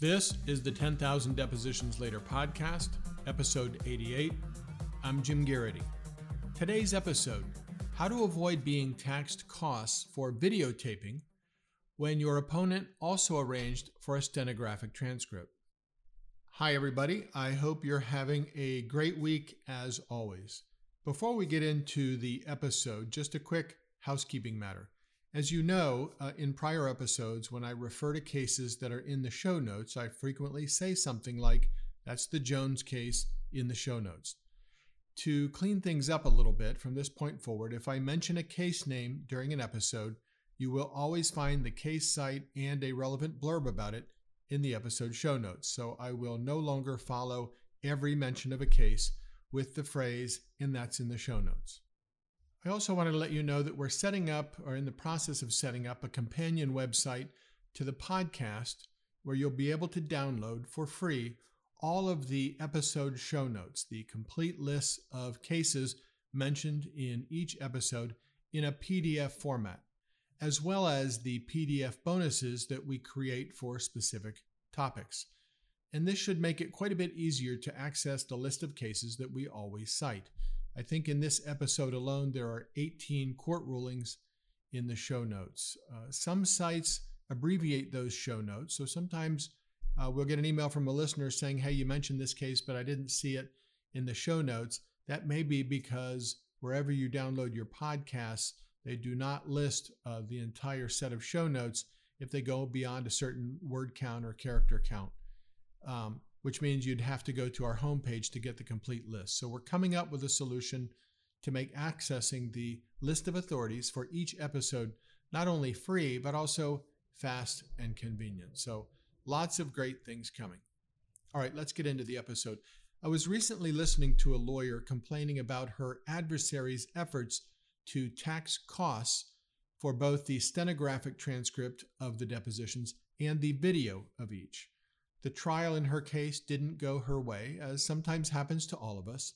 This is the 10,000 Depositions Later podcast, episode 88. I'm Jim Garrity. Today's episode How to avoid being taxed costs for videotaping when your opponent also arranged for a stenographic transcript. Hi, everybody. I hope you're having a great week as always. Before we get into the episode, just a quick housekeeping matter. As you know, uh, in prior episodes, when I refer to cases that are in the show notes, I frequently say something like, that's the Jones case in the show notes. To clean things up a little bit from this point forward, if I mention a case name during an episode, you will always find the case cite and a relevant blurb about it in the episode show notes. So I will no longer follow every mention of a case with the phrase, and that's in the show notes. I also wanted to let you know that we're setting up, or in the process of setting up, a companion website to the podcast where you'll be able to download for free all of the episode show notes, the complete list of cases mentioned in each episode in a PDF format, as well as the PDF bonuses that we create for specific topics. And this should make it quite a bit easier to access the list of cases that we always cite. I think in this episode alone, there are 18 court rulings in the show notes. Uh, some sites abbreviate those show notes. So sometimes uh, we'll get an email from a listener saying, Hey, you mentioned this case, but I didn't see it in the show notes. That may be because wherever you download your podcasts, they do not list uh, the entire set of show notes if they go beyond a certain word count or character count. Um, which means you'd have to go to our homepage to get the complete list. So we're coming up with a solution to make accessing the list of authorities for each episode not only free, but also fast and convenient. So lots of great things coming. All right, let's get into the episode. I was recently listening to a lawyer complaining about her adversary's efforts to tax costs for both the stenographic transcript of the depositions and the video of each. The trial in her case didn't go her way, as sometimes happens to all of us,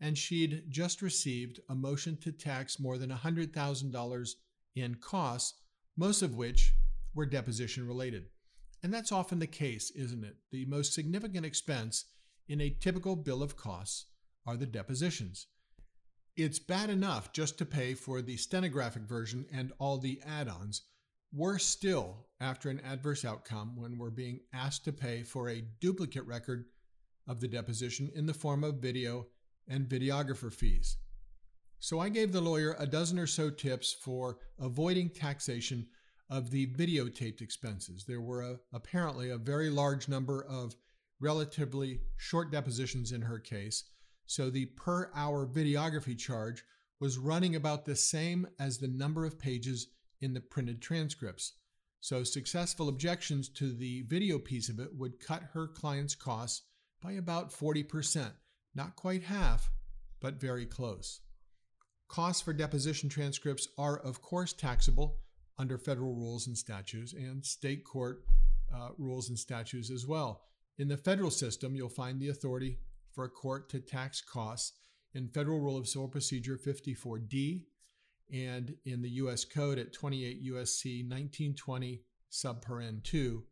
and she'd just received a motion to tax more than $100,000 in costs, most of which were deposition related. And that's often the case, isn't it? The most significant expense in a typical bill of costs are the depositions. It's bad enough just to pay for the stenographic version and all the add ons, Worse still, after an adverse outcome, when we're being asked to pay for a duplicate record of the deposition in the form of video and videographer fees. So I gave the lawyer a dozen or so tips for avoiding taxation of the videotaped expenses. There were a, apparently a very large number of relatively short depositions in her case, so the per hour videography charge was running about the same as the number of pages in the printed transcripts. So, successful objections to the video piece of it would cut her client's costs by about 40%, not quite half, but very close. Costs for deposition transcripts are, of course, taxable under federal rules and statutes and state court uh, rules and statutes as well. In the federal system, you'll find the authority for a court to tax costs in Federal Rule of Civil Procedure 54D and in the US Code at 28 USC 1920 subparen 2,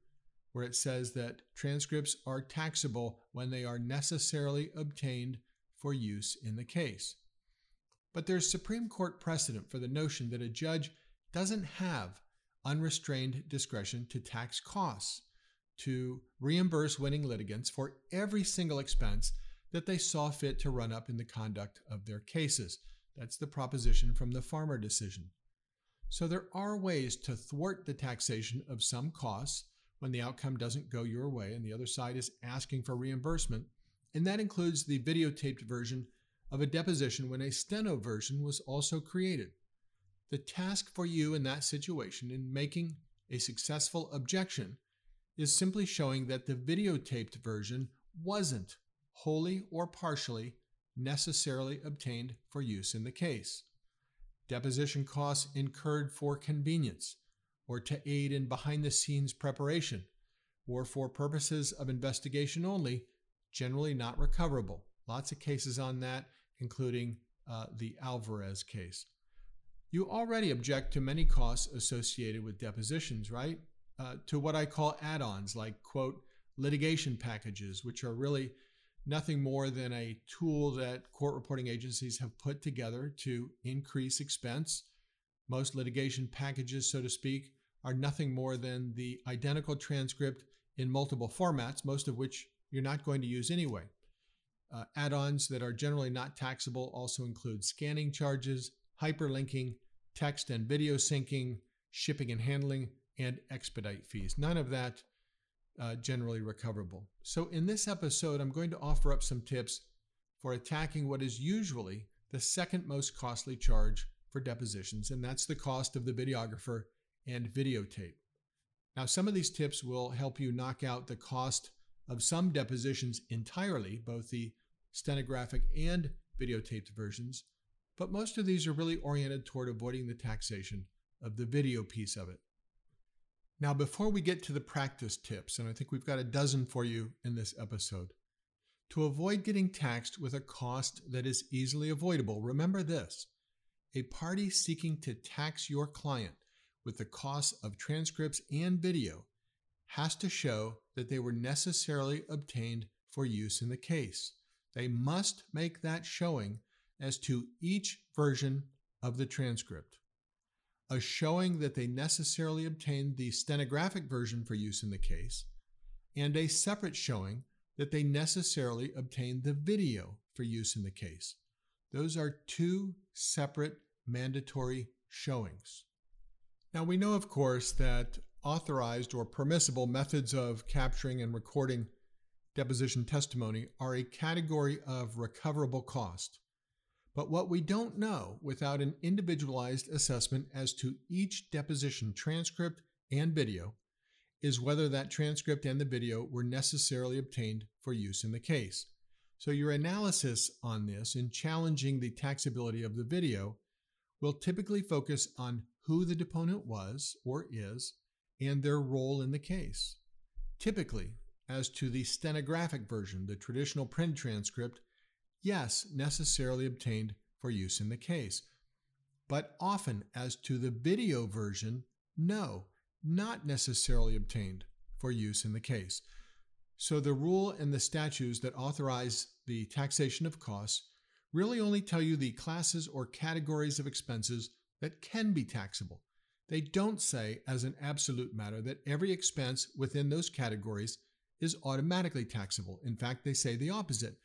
where it says that transcripts are taxable when they are necessarily obtained for use in the case. But there's Supreme Court precedent for the notion that a judge doesn't have unrestrained discretion to tax costs, to reimburse winning litigants for every single expense that they saw fit to run up in the conduct of their cases. That's the proposition from the Farmer decision. So there are ways to thwart the taxation of some costs when the outcome doesn't go your way and the other side is asking for reimbursement, and that includes the videotaped version of a deposition when a steno version was also created. The task for you in that situation in making a successful objection is simply showing that the videotaped version wasn't wholly or partially necessarily obtained for use in the case. Deposition costs incurred for convenience or to aid in behind the scenes preparation or for purposes of investigation only, generally not recoverable. Lots of cases on that, including uh, the Alvarez case. You already object to many costs associated with depositions, right? Uh, to what I call add ons, like, quote, litigation packages, which are really nothing more than a tool that court reporting agencies have put together to increase expense. Most litigation packages, so to speak, are nothing more than the identical transcript in multiple formats, most of which you're not going to use anyway. Uh, Add ons that are generally not taxable also include scanning charges, hyperlinking, text and video syncing, shipping and handling, and expedite fees. None of that uh, generally recoverable. So, in this episode, I'm going to offer up some tips for attacking what is usually the second most costly charge for depositions, and that's the cost of the videographer and videotape. Now, some of these tips will help you knock out the cost of some depositions entirely, both the stenographic and videotaped versions, but most of these are really oriented toward avoiding the taxation of the video piece of it. Now, before we get to the practice tips, and I think we've got a dozen for you in this episode, to avoid getting taxed with a cost that is easily avoidable, remember this a party seeking to tax your client with the cost of transcripts and video has to show that they were necessarily obtained for use in the case. They must make that showing as to each version of the transcript a showing that they necessarily obtained the stenographic version for use in the case, and a separate showing that they necessarily obtained the video for use in the case. Those are two separate mandatory showings. Now, we know, of course, that authorized or permissible methods of capturing and recording deposition testimony are a category of recoverable cost. But what we don't know without an individualized assessment as to each deposition transcript and video is whether that transcript and the video were necessarily obtained for use in the case. So, your analysis on this in challenging the taxability of the video will typically focus on who the deponent was or is and their role in the case. Typically, as to the stenographic version, the traditional print transcript, yes, necessarily obtained for use in the case. But often, as to the video version, no, not necessarily obtained for use in the case. So the rule and the statutes that authorize the taxation of costs really only tell you the classes or categories of expenses that can be taxable. They don't say, as an absolute matter, that every expense within those categories is automatically taxable. In fact, they say the opposite.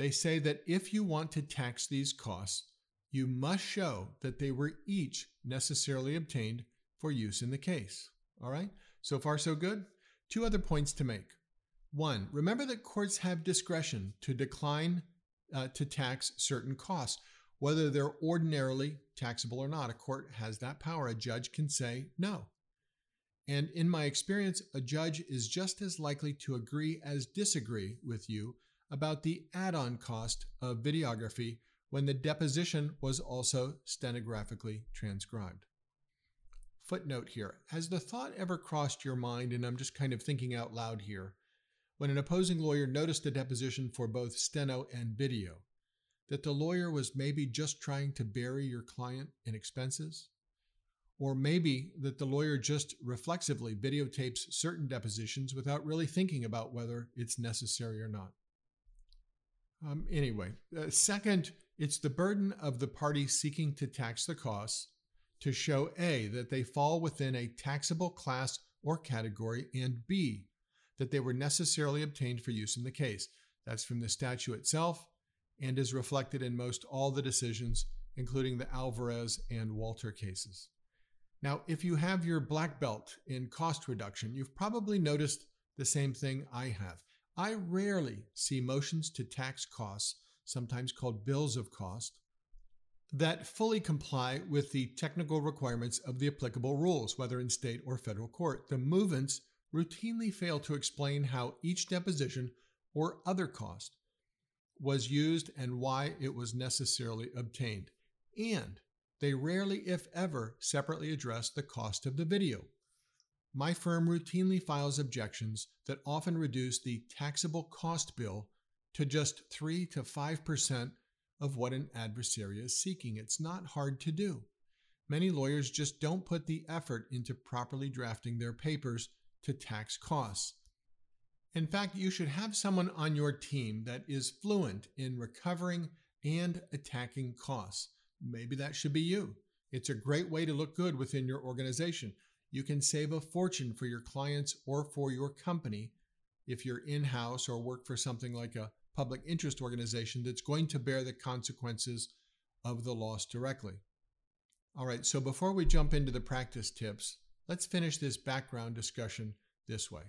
They say that if you want to tax these costs, you must show that they were each necessarily obtained for use in the case. All right? So far, so good. Two other points to make. One, remember that courts have discretion to decline uh, to tax certain costs, whether they're ordinarily taxable or not. A court has that power. A judge can say no. And in my experience, a judge is just as likely to agree as disagree with you about the add on cost of videography when the deposition was also stenographically transcribed. Footnote here Has the thought ever crossed your mind, and I'm just kind of thinking out loud here, when an opposing lawyer noticed a deposition for both steno and video, that the lawyer was maybe just trying to bury your client in expenses? Or maybe that the lawyer just reflexively videotapes certain depositions without really thinking about whether it's necessary or not. Um, anyway, uh, second, it's the burden of the party seeking to tax the costs to show A, that they fall within a taxable class or category, and B, that they were necessarily obtained for use in the case. That's from the statute itself and is reflected in most all the decisions, including the Alvarez and Walter cases. Now, if you have your black belt in cost reduction, you've probably noticed the same thing I have. I rarely see motions to tax costs, sometimes called bills of cost, that fully comply with the technical requirements of the applicable rules, whether in state or federal court. The movants routinely fail to explain how each deposition or other cost was used and why it was necessarily obtained. And they rarely, if ever, separately address the cost of the video my firm routinely files objections that often reduce the taxable cost bill to just 3 to 5% of what an adversary is seeking. It's not hard to do. Many lawyers just don't put the effort into properly drafting their papers to tax costs. In fact, you should have someone on your team that is fluent in recovering and attacking costs. Maybe that should be you. It's a great way to look good within your organization. You can save a fortune for your clients or for your company if you're in house or work for something like a public interest organization that's going to bear the consequences of the loss directly. All right, so before we jump into the practice tips, let's finish this background discussion this way.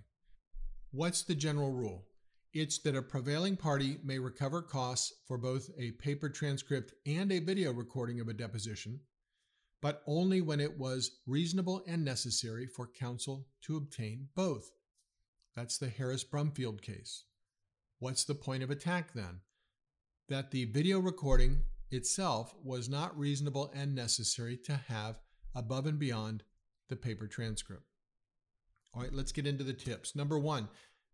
What's the general rule? It's that a prevailing party may recover costs for both a paper transcript and a video recording of a deposition, but only when it was reasonable and necessary for counsel to obtain both. That's the Harris Brumfield case. What's the point of attack then? That the video recording itself was not reasonable and necessary to have above and beyond the paper transcript. All right, let's get into the tips. Number one,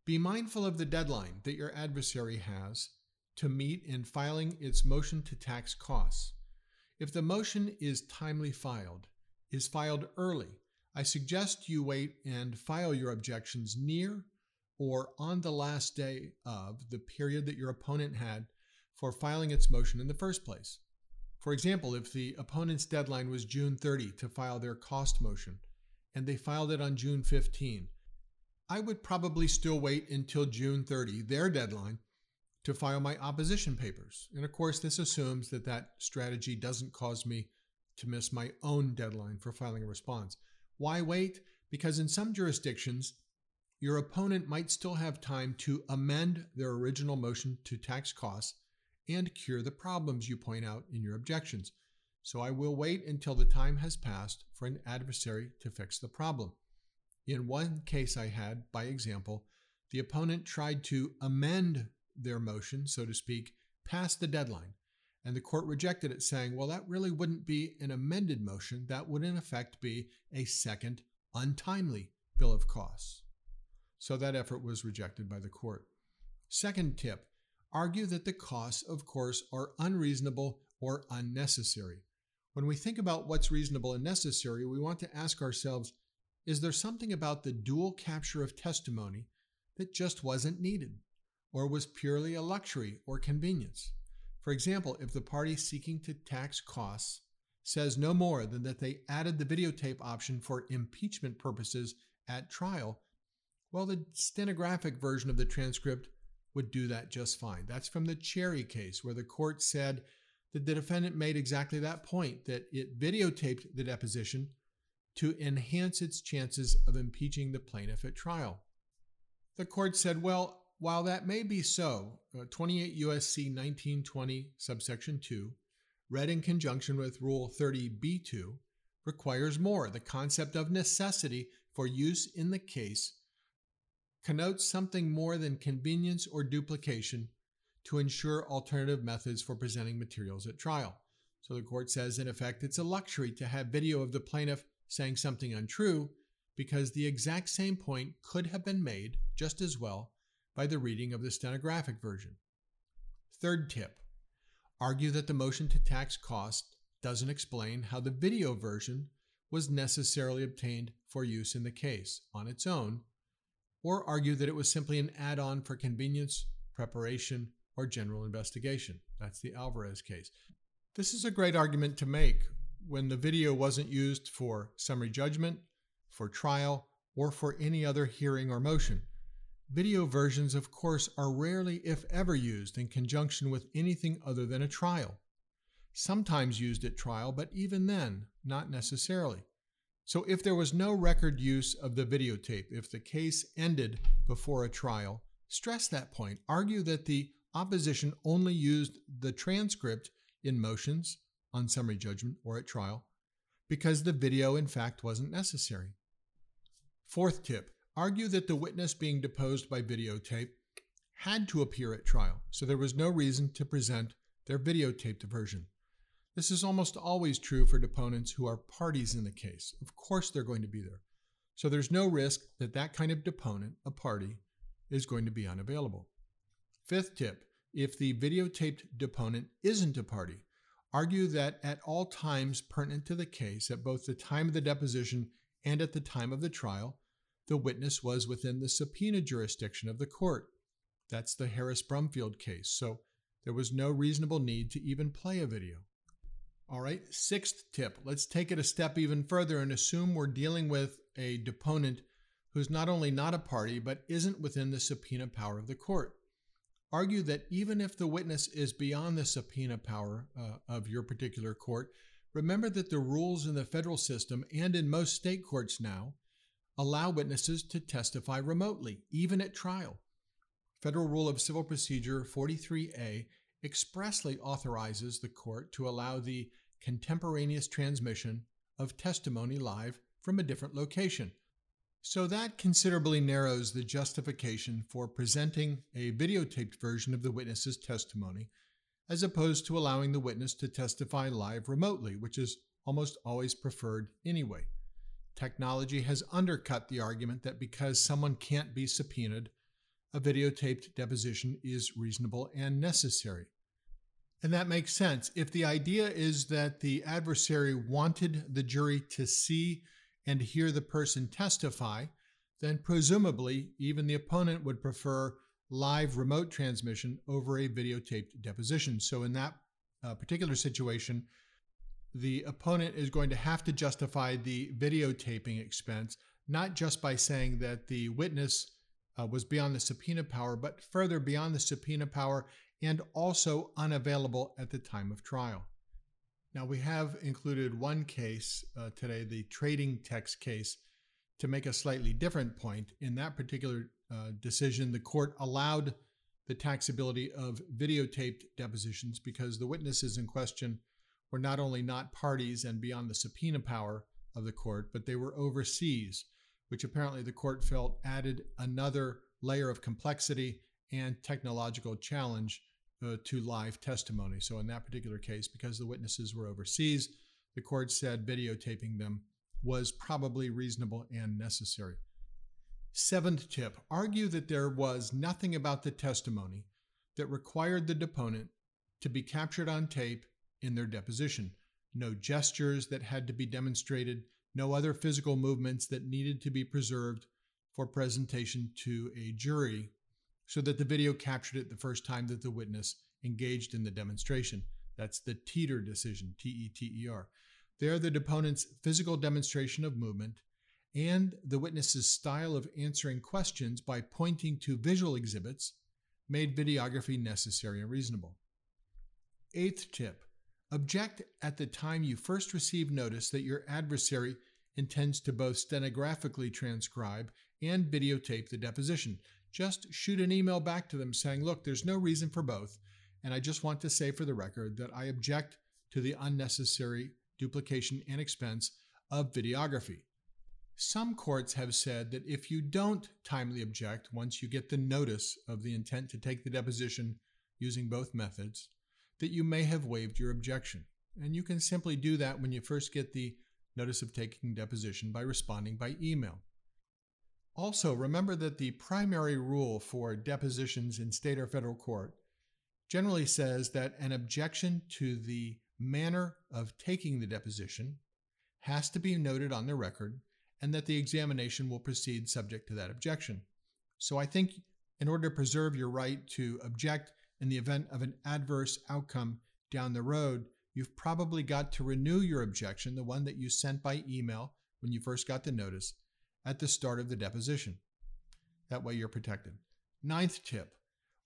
be mindful of the deadline that your adversary has to meet in filing its motion to tax costs. If the motion is timely filed, is filed early, I suggest you wait and file your objections near or on the last day of the period that your opponent had for filing its motion in the first place. For example, if the opponent's deadline was June 30 to file their cost motion and they filed it on June 15, I would probably still wait until June 30, their deadline, to file my opposition papers. And of course, this assumes that that strategy doesn't cause me to miss my own deadline for filing a response. Why wait? Because in some jurisdictions, your opponent might still have time to amend their original motion to tax costs and cure the problems you point out in your objections. So I will wait until the time has passed for an adversary to fix the problem. In one case I had, by example, the opponent tried to amend their motion, so to speak, past the deadline. And the court rejected it, saying, well, that really wouldn't be an amended motion. That would, in effect, be a second untimely bill of costs. So that effort was rejected by the court. Second tip argue that the costs, of course, are unreasonable or unnecessary. When we think about what's reasonable and necessary, we want to ask ourselves is there something about the dual capture of testimony that just wasn't needed? Or was purely a luxury or convenience. For example, if the party seeking to tax costs says no more than that they added the videotape option for impeachment purposes at trial, well, the stenographic version of the transcript would do that just fine. That's from the Cherry case, where the court said that the defendant made exactly that point that it videotaped the deposition to enhance its chances of impeaching the plaintiff at trial. The court said, well, while that may be so, uh, 28 USC 1920 subsection 2, read in conjunction with Rule 30b2, requires more. The concept of necessity for use in the case connotes something more than convenience or duplication to ensure alternative methods for presenting materials at trial. So the court says, in effect, it's a luxury to have video of the plaintiff saying something untrue because the exact same point could have been made just as well by the reading of the stenographic version. Third tip argue that the motion to tax cost doesn't explain how the video version was necessarily obtained for use in the case on its own, or argue that it was simply an add on for convenience, preparation, or general investigation. That's the Alvarez case. This is a great argument to make when the video wasn't used for summary judgment, for trial, or for any other hearing or motion. Video versions, of course, are rarely, if ever, used in conjunction with anything other than a trial. Sometimes used at trial, but even then, not necessarily. So, if there was no record use of the videotape, if the case ended before a trial, stress that point. Argue that the opposition only used the transcript in motions on summary judgment or at trial because the video, in fact, wasn't necessary. Fourth tip argue that the witness being deposed by videotape had to appear at trial, so there was no reason to present their videotaped version. This is almost always true for deponents who are parties in the case. Of course, they're going to be there. So there's no risk that that kind of deponent, a party, is going to be unavailable. Fifth tip if the videotaped deponent isn't a party, argue that at all times pertinent to the case, at both the time of the deposition and at the time of the trial, the witness was within the subpoena jurisdiction of the court. That's the Harris Brumfield case. So there was no reasonable need to even play a video. All right, sixth tip. Let's take it a step even further and assume we're dealing with a deponent who's not only not a party, but isn't within the subpoena power of the court. Argue that even if the witness is beyond the subpoena power uh, of your particular court, remember that the rules in the federal system and in most state courts now allow witnesses to testify remotely, even at trial. Federal Rule of Civil Procedure 43A expressly authorizes the court to allow the contemporaneous transmission of testimony live from a different location. So that considerably narrows the justification for presenting a videotaped version of the witness's testimony, as opposed to allowing the witness to testify live remotely, which is almost always preferred anyway. Technology has undercut the argument that because someone can't be subpoenaed, a videotaped deposition is reasonable and necessary. And that makes sense. If the idea is that the adversary wanted the jury to see and hear the person testify, then presumably even the opponent would prefer live remote transmission over a videotaped deposition. So, in that uh, particular situation, the opponent is going to have to justify the videotaping expense, not just by saying that the witness uh, was beyond the subpoena power, but further beyond the subpoena power and also unavailable at the time of trial. Now, we have included one case uh, today, the trading text case, to make a slightly different point. In that particular uh, decision, the court allowed the taxability of videotaped depositions because the witnesses in question were not only not parties and beyond the subpoena power of the court, but they were overseas, which apparently the court felt added another layer of complexity and technological challenge uh, to live testimony. So, in that particular case, because the witnesses were overseas, the court said videotaping them was probably reasonable and necessary. Seventh tip argue that there was nothing about the testimony that required the deponent to be captured on tape in their deposition. No gestures that had to be demonstrated, no other physical movements that needed to be preserved for presentation to a jury so that the video captured it the first time that the witness engaged in the demonstration. That's the Teter decision, T E T E R. There, the deponent's physical demonstration of movement and the witness's style of answering questions by pointing to visual exhibits made videography necessary and reasonable. Eighth tip Object at the time you first receive notice that your adversary intends to both stenographically transcribe and videotape the deposition. Just shoot an email back to them saying, Look, there's no reason for both, and I just want to say for the record that I object to the unnecessary duplication and expense of videography. Some courts have said that if you don't timely object once you get the notice of the intent to take the deposition using both methods, that you may have waived your objection. And you can simply do that when you first get the notice of taking deposition by responding by email. Also, remember that the primary rule for depositions in state or federal court generally says that an objection to the manner of taking the deposition has to be noted on the record and that the examination will proceed subject to that objection. So I think in order to preserve your right to object in the event of an adverse outcome down the road, you've probably got to renew your objection, the one that you sent by email when you first got the notice, at the start of the deposition. That way you're protected. Ninth tip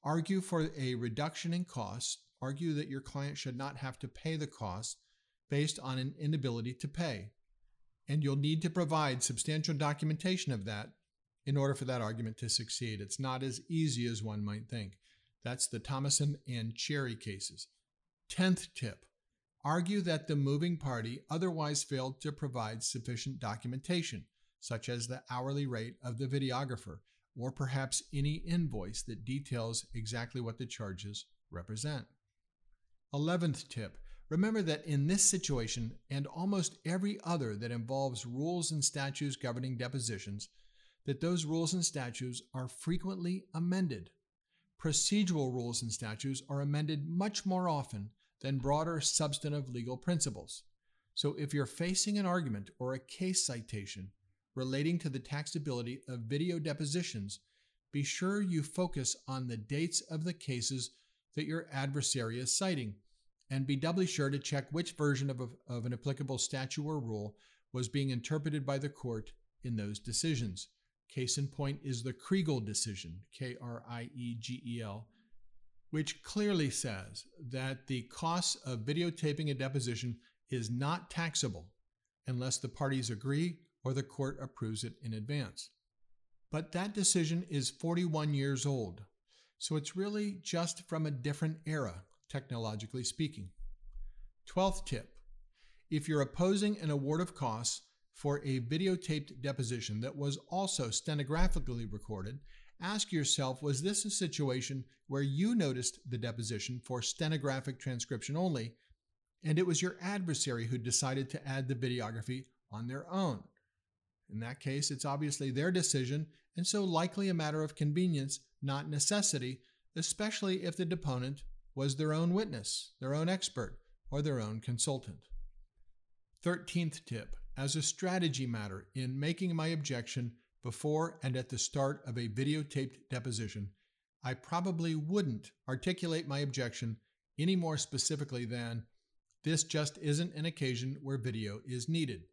argue for a reduction in costs. Argue that your client should not have to pay the cost based on an inability to pay. And you'll need to provide substantial documentation of that in order for that argument to succeed. It's not as easy as one might think. That's the Thomason and Cherry cases. Tenth tip argue that the moving party otherwise failed to provide sufficient documentation, such as the hourly rate of the videographer, or perhaps any invoice that details exactly what the charges represent. Eleventh tip remember that in this situation and almost every other that involves rules and statutes governing depositions, that those rules and statutes are frequently amended procedural rules and statutes are amended much more often than broader substantive legal principles. So if you're facing an argument or a case citation relating to the taxability of video depositions, be sure you focus on the dates of the cases that your adversary is citing, and be doubly sure to check which version of, a, of an applicable statute or rule was being interpreted by the court in those decisions. Case in point is the Kriegel decision, K R I E G E L, which clearly says that the cost of videotaping a deposition is not taxable unless the parties agree or the court approves it in advance. But that decision is 41 years old, so it's really just from a different era, technologically speaking. 12th tip if you're opposing an award of costs for a videotaped deposition that was also stenographically recorded, ask yourself was this a situation where you noticed the deposition for stenographic transcription only, and it was your adversary who decided to add the videography on their own? In that case, it's obviously their decision, and so likely a matter of convenience, not necessity, especially if the deponent was their own witness, their own expert, or their own consultant. 13th tip as a strategy matter in making my objection before and at the start of a videotaped deposition, I probably wouldn't articulate my objection any more specifically than this just isn't an occasion where video is needed.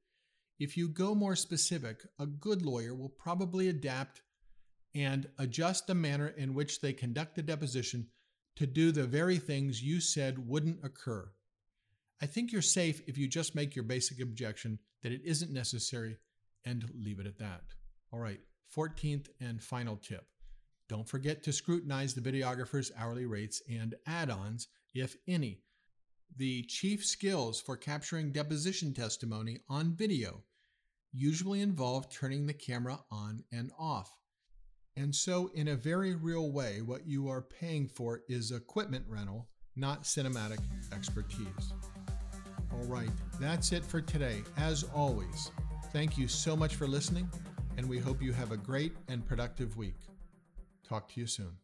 If you go more specific, a good lawyer will probably adapt and adjust the manner in which they conduct the deposition to do the very things you said wouldn't occur. I think you're safe if you just make your basic objection that it isn't necessary and leave it at that. All right, 14th and final tip. Don't forget to scrutinize the videographer's hourly rates and add ons, if any. The chief skills for capturing deposition testimony on video usually involve turning the camera on and off. And so, in a very real way, what you are paying for is equipment rental, not cinematic expertise. All right, that's it for today. As always, thank you so much for listening, and we hope you have a great and productive week. Talk to you soon.